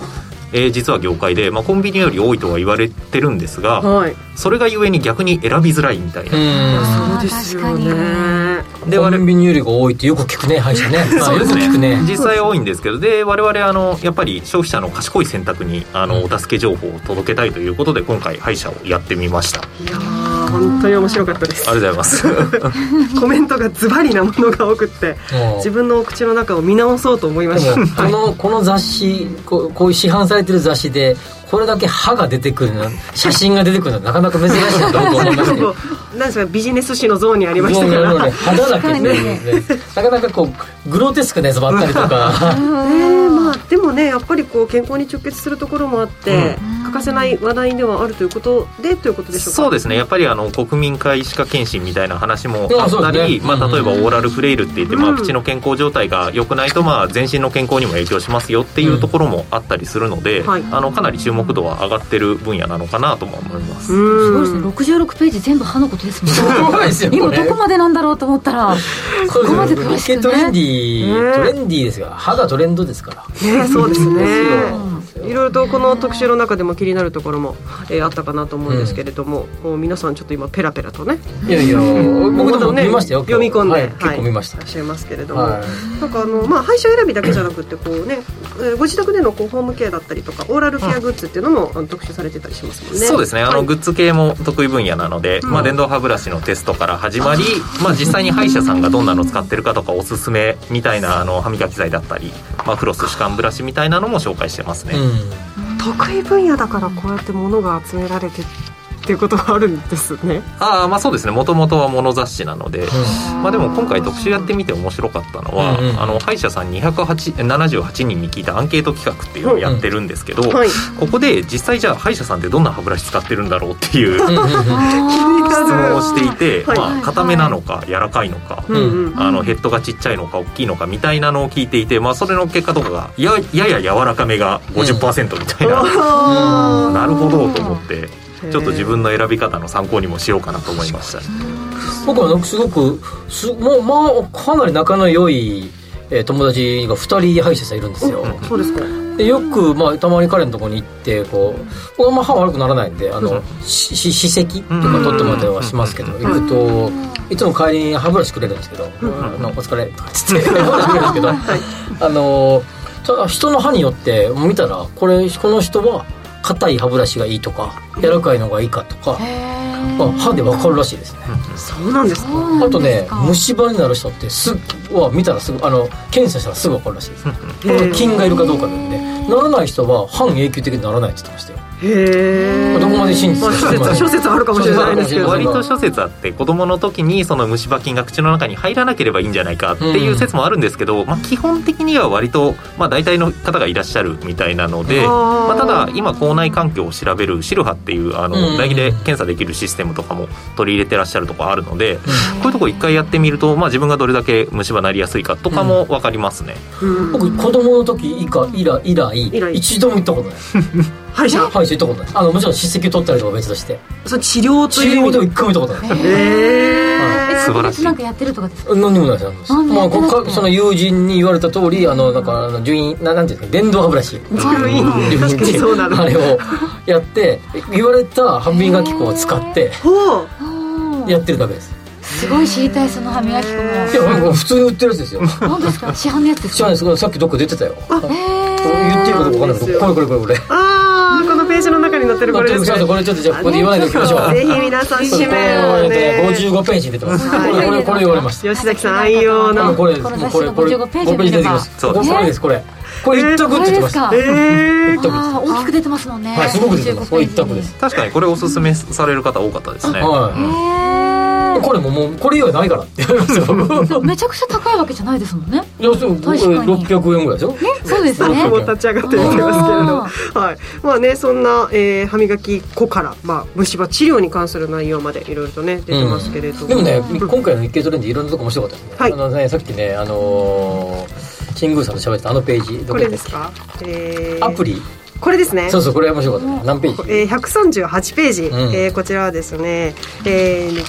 えー実は業界で、まあ、コンビニより多いとは言われてるんですがはい。それがゆえに逆に選びづらいみたいな。そうですよねでコンビニよりが多いってよく聞くね歯医者ね そうですね。よく聞くね。実際多いんですけどで我々あのやっぱり消費者の賢い選択にあのお助け情報を届けたいということで今回歯医者をやってみました。あいやー本当に面白かったです。りがとうございます。コメントがズバリなものが多くって自分のお口の中を見直そうと思いました。このこの雑誌こうこういう市販されてる雑誌でこれだけ歯が出てくるの写真が出てくるのはなかなか珍しいなと思いましたけどなんですかビジネス誌のゾーンにありましたからね肌だけっていうねなかなかこうグロテスクなやつもあったりとか。えーまあでもねやっぱりこう健康に直結するところもあって、欠かせない話題ではあるということでということでしょうか？そうですね。やっぱりあの国民皆歯科検診みたいな話もあったり、ね。まあ、例えばオーラルフレイルって言って、まあ、うん口の健康状態が良くないと、まあ、全身の健康にも影響しますよっていうところもあったりするので、はい。あのかなり注目度は上がってる分野なのかなとも思います。うん。すごいですね。66ページ全部歯のことですもんね。すごいですよ今どこまでなんだろうと思ったらここまでです詳しくね。トレンディね。トレンディーですが歯がトレンドですから。ねそうですね。ですよ。いろいろとこの特集の中でも気になるところも、えーあったかなと思うんですけれども、もう皆さんちょっと今ペラペラとね。いやいや僕でもね見ましたよ読み込んで、はい結構見ました。いらっしゃいますけれども、はい。なんかあの、まあ、歯医者選びだけじゃなくてこうね、えーご自宅でのこうホームケアだったりとかオーラルケアグッズっていうのも、あの特集されてたりしますもんね。そうですね、あの、はい。グッズ系も得意分野なので、まあ、電動歯ブラシのテストから始まり、まあ、実際に歯医者さんがどんなの使ってるかとかおすすめみたいなあの歯磨き剤だったり、まあ、フロス歯間ブラシみたいなのも紹介してますね、得意分野だからこうやって物が集められてっていうことがあるんですね。ああまあそうですね。もともとは物雑誌なので、まあ、でも今回特集やってみて面白かったのは、うんうん。あの歯医者さん278人に聞いたアンケート企画っていうのをやってるんですけど、はい。ここで実際じゃあ歯医者さんってどんな歯ブラシ使ってるんだろうっていううんうんうん。質問をしていて、はいまあ、硬めなのか柔らかいのか、うんうんあのヘッドがちっちゃいのか大きいのかみたいなのを聞いていて、まあ、それの結果とかがややや柔らかめが50%みたいな、あーなるほどと思ってちょっと自分の選び方の参考にもしようかなと思いました僕はなんかすごくすもうまあかなり仲の良い、えー友達が2人歯医者さんいるんですよ、そうですか。でよく、まあ、たまに彼のところに行ってこう僕はあんま歯悪くならないんであのしし歯石とか取ってもらったりはしますけど行くといつも帰りに歯ブラシくれるんですけど「あのお疲れ」とかつって 歯ブラシくれるんですけどあのただ人の歯によって見たらこれこの人は硬い歯ブラシがいいとか柔らかいのがいいかとか、まあ、歯で分かるらしいですね。そうなんですか。あとね虫歯になる人ってすぐは見たらすぐあの検査したらすぐ分かるらしいです。菌がいるかどうかなんで。ならない人は半永久的にならないって言ってましたよへえどこまで信じてまあ、諸説あるかもしれないですけど。割と諸説あって子供の時にその虫歯菌が口の中に入らなければいいんじゃないかっていう説もあるんですけど、まあ、基本的には割と、まあ、大体の方がいらっしゃるみたいなのでまあ、ただ今口内環境を調べるシルハっていうあのうん。唾液で検査できるシステムとかも取り入れてらっしゃるところあるので、こういうとこ一回やってみると、まあ、自分がどれだけ虫歯なりやすいかとかも分かりますね、うん。僕子供の時以下以来以来以来。一度も行ったことない歯医者歯医者行ったことない。あのもちろん歯石取ったりとか別として。その治療と治いう療で。も一回も行ったことない。へえ素晴らしい。なんかやってるとかですか？何にもないですまあこかその友人に言われた通りあのなんかあの順位ななんていうんですか電動歯ブラシ。病院流確かにそうなのあれをやって言われた歯磨き粉を使ってやってるだけです。すごい知りたいその歯磨き粉も。いやもう普通に売ってるやつですよ。何ですか？市販のやつですか？知らないですさっきどっか出てたよ。へ言っていいかどうか分かんないけどこれこれこれこれ。ああこのページの中に載ってるこれですね。これちょっとじゃあここで言わないでおきましょう。ぜひ。皆さん指名をね。55ページに出てます。こはい。れこれこれ言われました。吉崎さん愛用あの。のこれこの雑誌のこれこれ55ページ5ページ出てきます。そうこれですこれこれ一択って言ってます。かえー。大きく出てますもんね。はいすごく出てます。これ一択です。確かにこれおすすめされる方多かったですね、はいこれももうこれ以外ないからって言われますよ。めちゃくちゃ高いわけじゃないですもんね。いやそうこれ確かに600円ぐらいでしょそうですね。もう立ち上がって見てますけれどはい。まあねそんな、えー歯磨き粉から、まあ、虫歯治療に関する内容までいろいろとね出てますけれども、でもねうん。今回の日経トレンドいろんなとこ面白かったですね。はい。あのねさっきねあのー新宮さんと喋ってたあのページどこですか、えーアプリ。これですね。そうそうこれ面白かった。ね何ページ？えー、138ページ、ん。えーこちらはですね、えー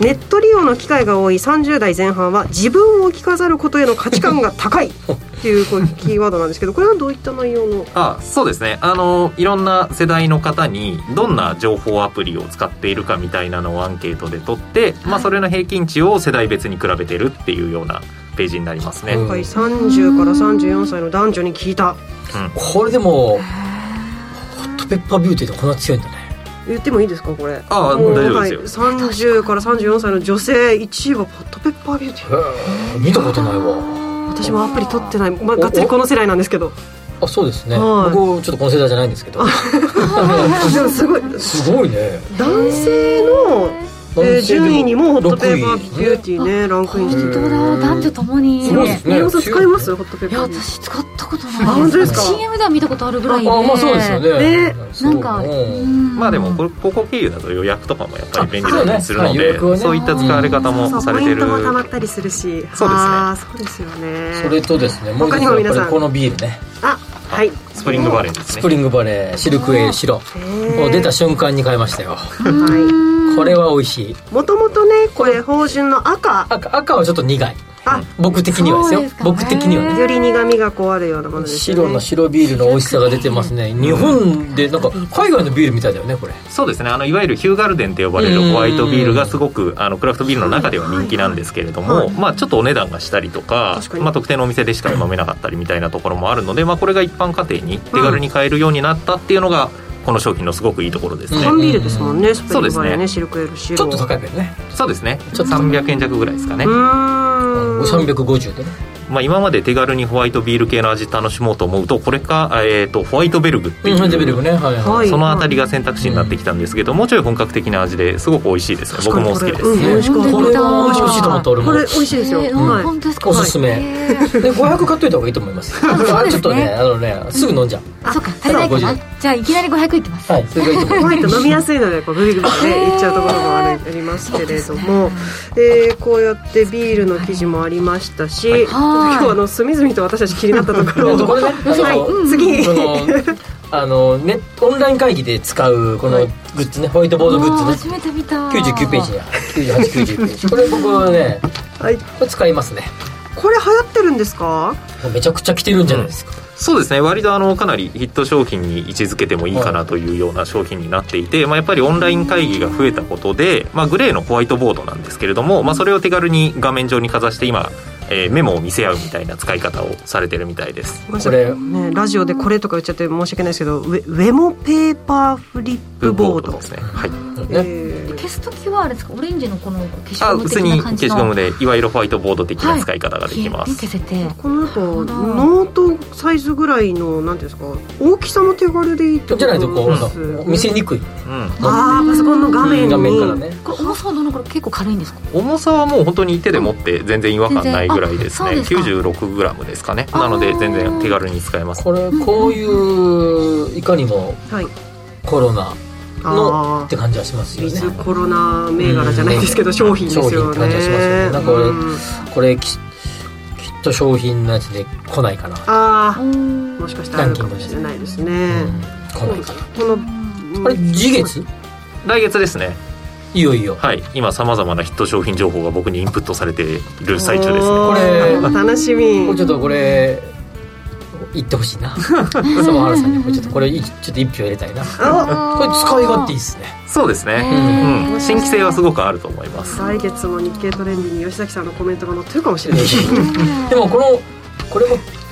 ネット利用の機会が多い30代前半は自分を着飾ることへの価値観が高い。っていうこうキーワードなんですけどこれはどういった内容の？あそうですね。あのいろんな世代の方にどんな情報アプリを使っているかみたいなのをアンケートで取って、まあ、それの平均値を世代別に比べてるっていうようなページになりますね、うんはい、30から34歳の男女に聞いた。これでもホットペッパービューティーってこんな強いんだね言ってもいいですかこれ？ああもう大丈夫ですよ。はい、30から34歳の女性1位はホットペッパービューティー。見たことないわ。私もアプリ取ってない、まあ、がっつりこの世代なんですけど。あそうですね。はい。僕ちょっとこの世代じゃないんですけど。でもすごい。すごいね。男性のえー順位にもホットペーパー6位ビューティーねランクインしてる。本当だ。男女ともに宮本さん使いますホットペーいやパー。ビューテ私使ったことない。あ本当ですか？CM では見たことあるぐらいで。あまあそうですよね。ね。なんかまあでもこれここ経由だと予約とかもやっぱり便利だったりするのあそうね。でそういった使われ方もされてる。ポイントもたまったりするしそうですね。そうですよね。それとですねもう一つ他にも皆さん。やっぱりこのビールね。あはい。スプリングバレーですね。スプリングバレーシルクエール白う出た瞬間に買いましたよ。はこれは美味しいい。もともとねこれ芳醇の赤。赤赤はちょっと苦いあ僕的にはですよ。そうですか僕的にはね。より苦味がこうあるようなものですよね。白の白ビールの美味しさが出てますね。日本でなんか海外のビールみたいだよねこれ。そうですね。あのいわゆるヒューガルデンと呼ばれるホワイトビールがすごくあのクラフトビールの中では人気なんですけれども、はい。まあ、ちょっとお値段がしたりとかまあ、特定のお店でしか飲めなかったりみたいなところもあるので、まあ、これが一般家庭に手軽に買えるようになったっていうのがこの商品のすごくいいところですね、缶ビールですもんね。スプリングバレーそうですね。ねシルクエール白ちょっと高いけどね。そうですね。ちょっと300円弱ぐらいですかね、うーん。350でねまあ、今まで手軽にホワイトビール系の味楽しもうと思うとこれか、えー、とホワイトベルグっていう、うんデビルねはいははい。いそのあたりが選択肢になってきたんですけど、もうちょい本格的な味ですごく美味しいです。ね僕も好きです、うん美味しかったこれは美味しいと思った俺もこれ美味しいですよ、えーうん。はい。本当ですかおすすめ。へーで500買っといた方がいいと思います。ね あちょっとねあのねすぐ飲んじゃう。あそっか。足りないかな50じゃあいきなり500いってます。はいそれがいいと思います。ホワイト飲みやすいのでこうグビグビねいっちゃうところもあるありますけれども、えーこうやってビールの記事もありましたし、はい今日あの隅々と私たち気になったところを。はい。次。あのねオンライン会議で使うこのグッズねホワイトボードグッズね。初めて見た。99ページに9890ページ。これ僕はねはい。これ使いますね。これ流行ってるんですか？めちゃくちゃ来てるんじゃないですか、そうですね。割とあのかなりヒット商品に位置づけてもいいかなというような商品になっていて、まあ、やっぱりオンライン会議が増えたことで、まあ、グレーのホワイトボードなんですけれども、まあ、それを手軽に画面上にかざして今、えーメモを見せ合うみたいな使い方をされてるみたいです。これね、ラジオでこれとか言っちゃって申し訳ないですけどウェウェモペーパーフリップボード。ですね。はい。ねえー消すときはあれですか？オレンジのこの消しあゴム的普通にな感じの。消しゴムでいわゆるホワイトボード的な使い。方ができます、消せて。この後ノートサイズぐらいのなんていうんですか？大きさも手軽でいいってことじゃないとこう見せにくい。うんあーパソコンの画面に。画面からね。これ重さはどのくらい結構軽いんですか？重さはもう本当に手で持って全然違和感ないぐらいですね。全然。あそう 96g ですかね。なので全然手軽に使えます。これこういういかにもはい。コロナのあって感じはしますよね。コロナ銘柄じゃないですけど、商品ですよね。商品って感じがしますよね。なんか俺うん。これききっと商品のやつで来ないかな。ああもしかしたらあるかもしれないですね、うん。来ないかな。このこれ次月？来月ですね。いよいよ。はい。今さまざまなヒット商品情報が僕にインプットされている最中ですね。これ楽しみ。これちょっとこれ言ってほしいな。沢原さんにこれちょっとこれいちょっと一票入れたいな。あこれ使い勝手いいっすね。そうですね、うん、新規性はすごくあると思います。来月の日経トレンディに吉崎さんのコメントが載ってるかもしれない。でもこのこれもけ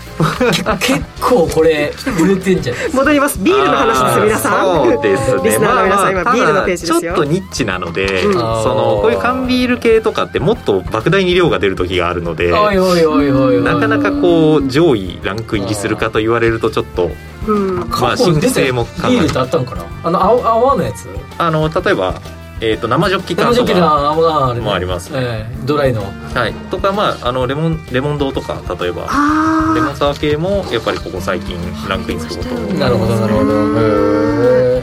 結構これ売れてんじゃない戻ります。ビールの話です皆さん。そうですね。リスナーの皆さん、今ビールのページですよ。ただちょっとニッチなので、うん。そのこういう缶ビール系とかってもっと莫大に量が出る時があるのでなかなかこう上位ランク入りするかと言われるとちょっとうん。まあ過去新規に出て性も考えビールってあったのかな？あの青青のやつ？あの例えば、えー、と生ジョッキ缶と生ジョッキのか、もあります。ええドライの。はい、とかまああのレモンレモン堂とか例えばあレモンサワー系もやっぱりここ最近ランクインすること。なるほどなるほど。へー。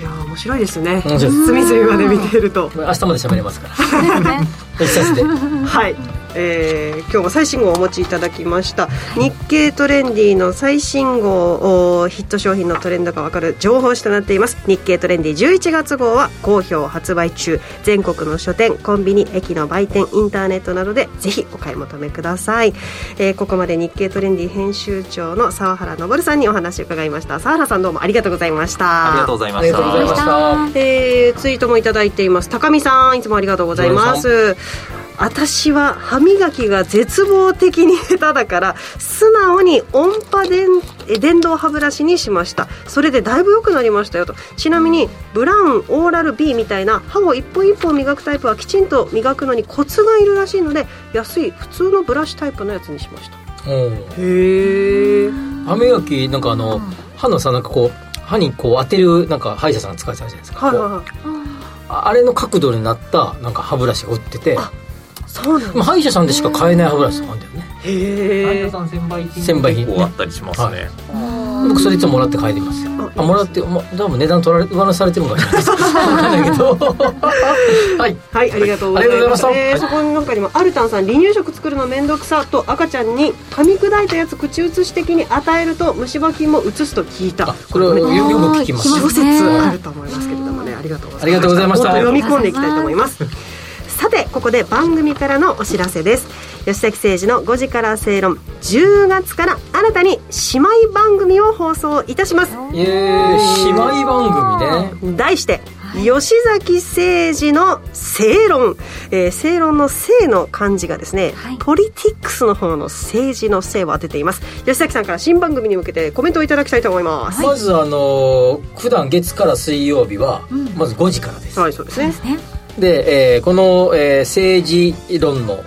いやー面白いですね。隅々まで見ていると。え明日まで喋れますから。一冊で。はい、えー今日も最新号をお持ちいただきました。日経トレンディの最新号おヒット商品のトレンドがわかる情報誌となっています。日経トレンディ11月号は好評発売中。全国の書店コンビニ駅の売店インターネットなどでぜひお買い求めください、えーここまで日経トレンディ編集長の沢原昇さんにお話を伺いました。沢原さんどうもありがとうございました。ありがとうございまありしがとうございまたした。えーツイートもいただいています。高見さんいつもありがとうございます。私は歯磨きが絶望的に下手だから素直に音波電え電動歯ブラシにしました。それでだいぶ良くなりましたよと。ちなみにブラウンオーラル B みたいな歯を一本一本磨くタイプはきちんと磨くのにコツがいるらしいので安い普通のブラシタイプのやつにしました。うんへえ歯磨きなんかあの歯のさなんかこう歯にこう当てるなん。か歯医者さんが使うじゃないですかはいはいはいあれの角度になったなんか歯ブラシが売っててそうなんまあ歯医者さんでしか買えない歯ブラシとかあるんだよね。へえさん専売品。専売品ね結構あったりしますね、僕それいつももらって帰りますよ。あもらっても多分値段取られ上乗せされてるのかもしれないけど。はい。はい、ありがとうございま。したえーそこの中にもアルタンさん離乳食作るの面倒くさと赤ちゃんに噛み砕いたやつ口移し的に与えると虫歯菌も移すと聞いた。あこれはよよく聞きます。諸説あると思いますけれどもね、ありがとうございました。ありがとうございました。もっと読み込んでいきたいと思います。さてここで番組からのお知らせです。吉崎誠二の5時から正論10月から新たに姉妹番組を放送いたします。イエーイ。姉妹番組ね。題して吉崎誠二の正論、えー正論の正の漢字がですね、はい。ポリティックスの方の政治の正を当てています。吉崎さんから新番組に向けてコメントをいただきたいと思います。まずあのー普段月から水曜日はまず5時からです、はいそうですね。ねで、えーこの、えー政治論の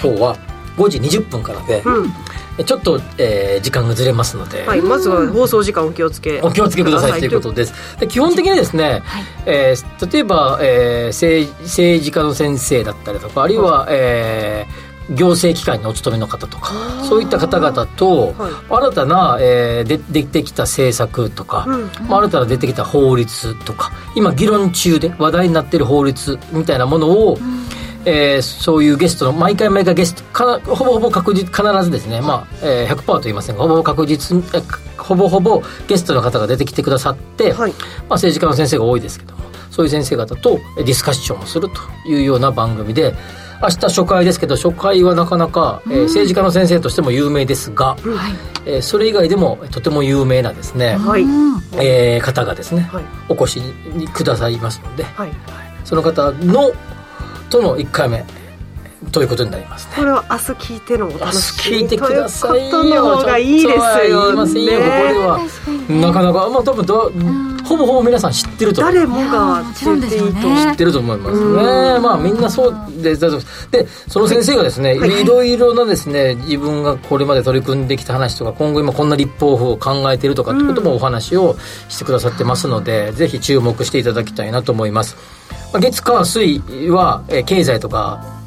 方は5時20分からで、うん。ちょっと、えー時間がずれますので、はいまずは放送時間お気をつけお気をつけくださいということです。で基本的にですね、えー例えば、えー政政治家の先生だったりとかあるいは、えー行政機関にお勤めの方とかそういった方々と、はい。新たな、えーで出てきた政策とか、うん。まあ新たな出てきた法律とか今議論中で話題になっている法律みたいなものを、えーそういうゲストの毎回毎回ゲストかほぼほぼ確実必ずですね、まあえー、100%と言いませんがほぼほぼ確実ほぼほぼゲストの方が出てきてくださって、はい。まあ、政治家の先生が多いですけどもそういう先生方とえディスカッションをするというような番組で明日初回ですけど初回はなかなか、えー政治家の先生としても有名ですが、えーそれ以外でもとても有名なですね、はい。えー方がですね、はい。お越しにくださいますので、はい。その方のとの1回目ということになりますね。これは明日聞いてのお楽しみ聞いてくださいよ。ということの方がいいですよちょっとは言いませんよここでね。はなかなかまあ多分どほぼほぼ皆さん知ってると。誰もが知っていいと。知ってると思いますね。まあみんなそうで、だとで、その先生がですね、はい。いろいろなですね、自分がこれまで取り組んできた話とか、今後今こんな立法府を考えているとかってこともお話をしてくださってますので、ぜひ注目していただきたいなと思います。まあ月火水は、えー経済とか、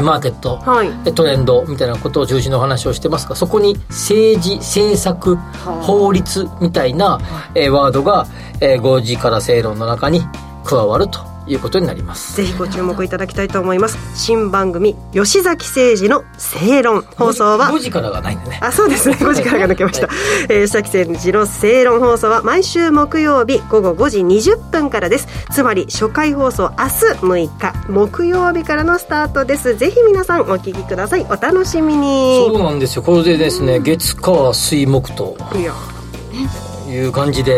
マーケット、はい。でトレンドみたいなことを中心のお話をしてますがそこに政治政策法律みたいな、えーワードが、えー、5時から正論の中に加わるということになります。ぜひご注目いただきたいと思います。新番組吉崎誠二の正論放送は5時からがないんでね。あそうですね。5時からが抜けました、えー、吉崎誠二の正論放送は毎週木曜日午後5時20分からです。つまり初回放送明日6日木曜日からのスタートです。ぜひ皆さんお聞きください。お楽しみに。そうなんですよ。これでですね月火水木と。いやいう感じで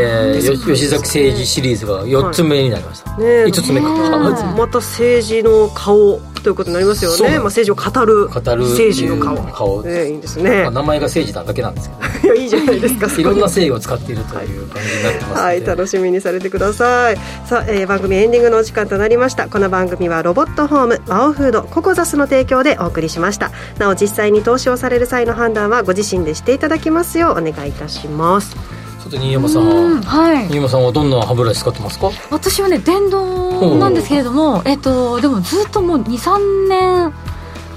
よ吉崎政治シリーズが4つ目になりました、ねえ。5つ目か、また政治の顔ということになりますよね、まあ、政治を語る語る政治の顔。顔。ね、いいですね。まあ、名前が政治なだけなんですけど。いやいいじゃないですか。いろんな性を使っているという感じになってますはい、楽しみにされてください。さあ、えー番組エンディングのお時間となりました。この番組はロボットホーム、ワオフード、ココザスの提供でお送りしました。なお、実際に投資をされる際の判断はご自身でしていただきますようお願いいたします。と新山さん、うんはい。新山さんはどんな歯ブラシ使ってますか？私はね電動なんですけれども、えっとでもずっともう23年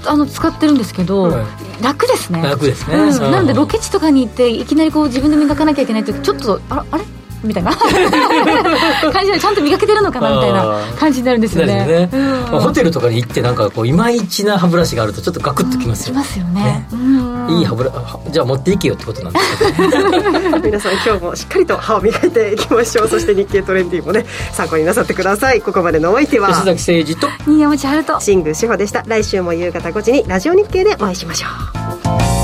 あの使ってるんですけど、はい。楽ですね。楽ですね、うん。うん。なのでロケ地とかに行っていきなりこう自分で磨かなきゃいけないとちょっとあらあれ？みたいな。感じでちゃんと磨けてるのかなみたいな感じになるんですよね。ね。うん。ホテルとかに行ってなんかこういまいちな歯ブラシがあるとちょっとガクッときますよ、しますよね。ね。うん。いい歯ブラじゃあ持っていけよってことなんですけど 皆さん今日もしっかりと歯を磨いていきましょう。そして日経トレンディもね、参考になさってください。ここまでのお相手は吉、崎誠二と新山千春と新宮志保でした。来週も夕方5時にラジオ日経でお会いしましょう。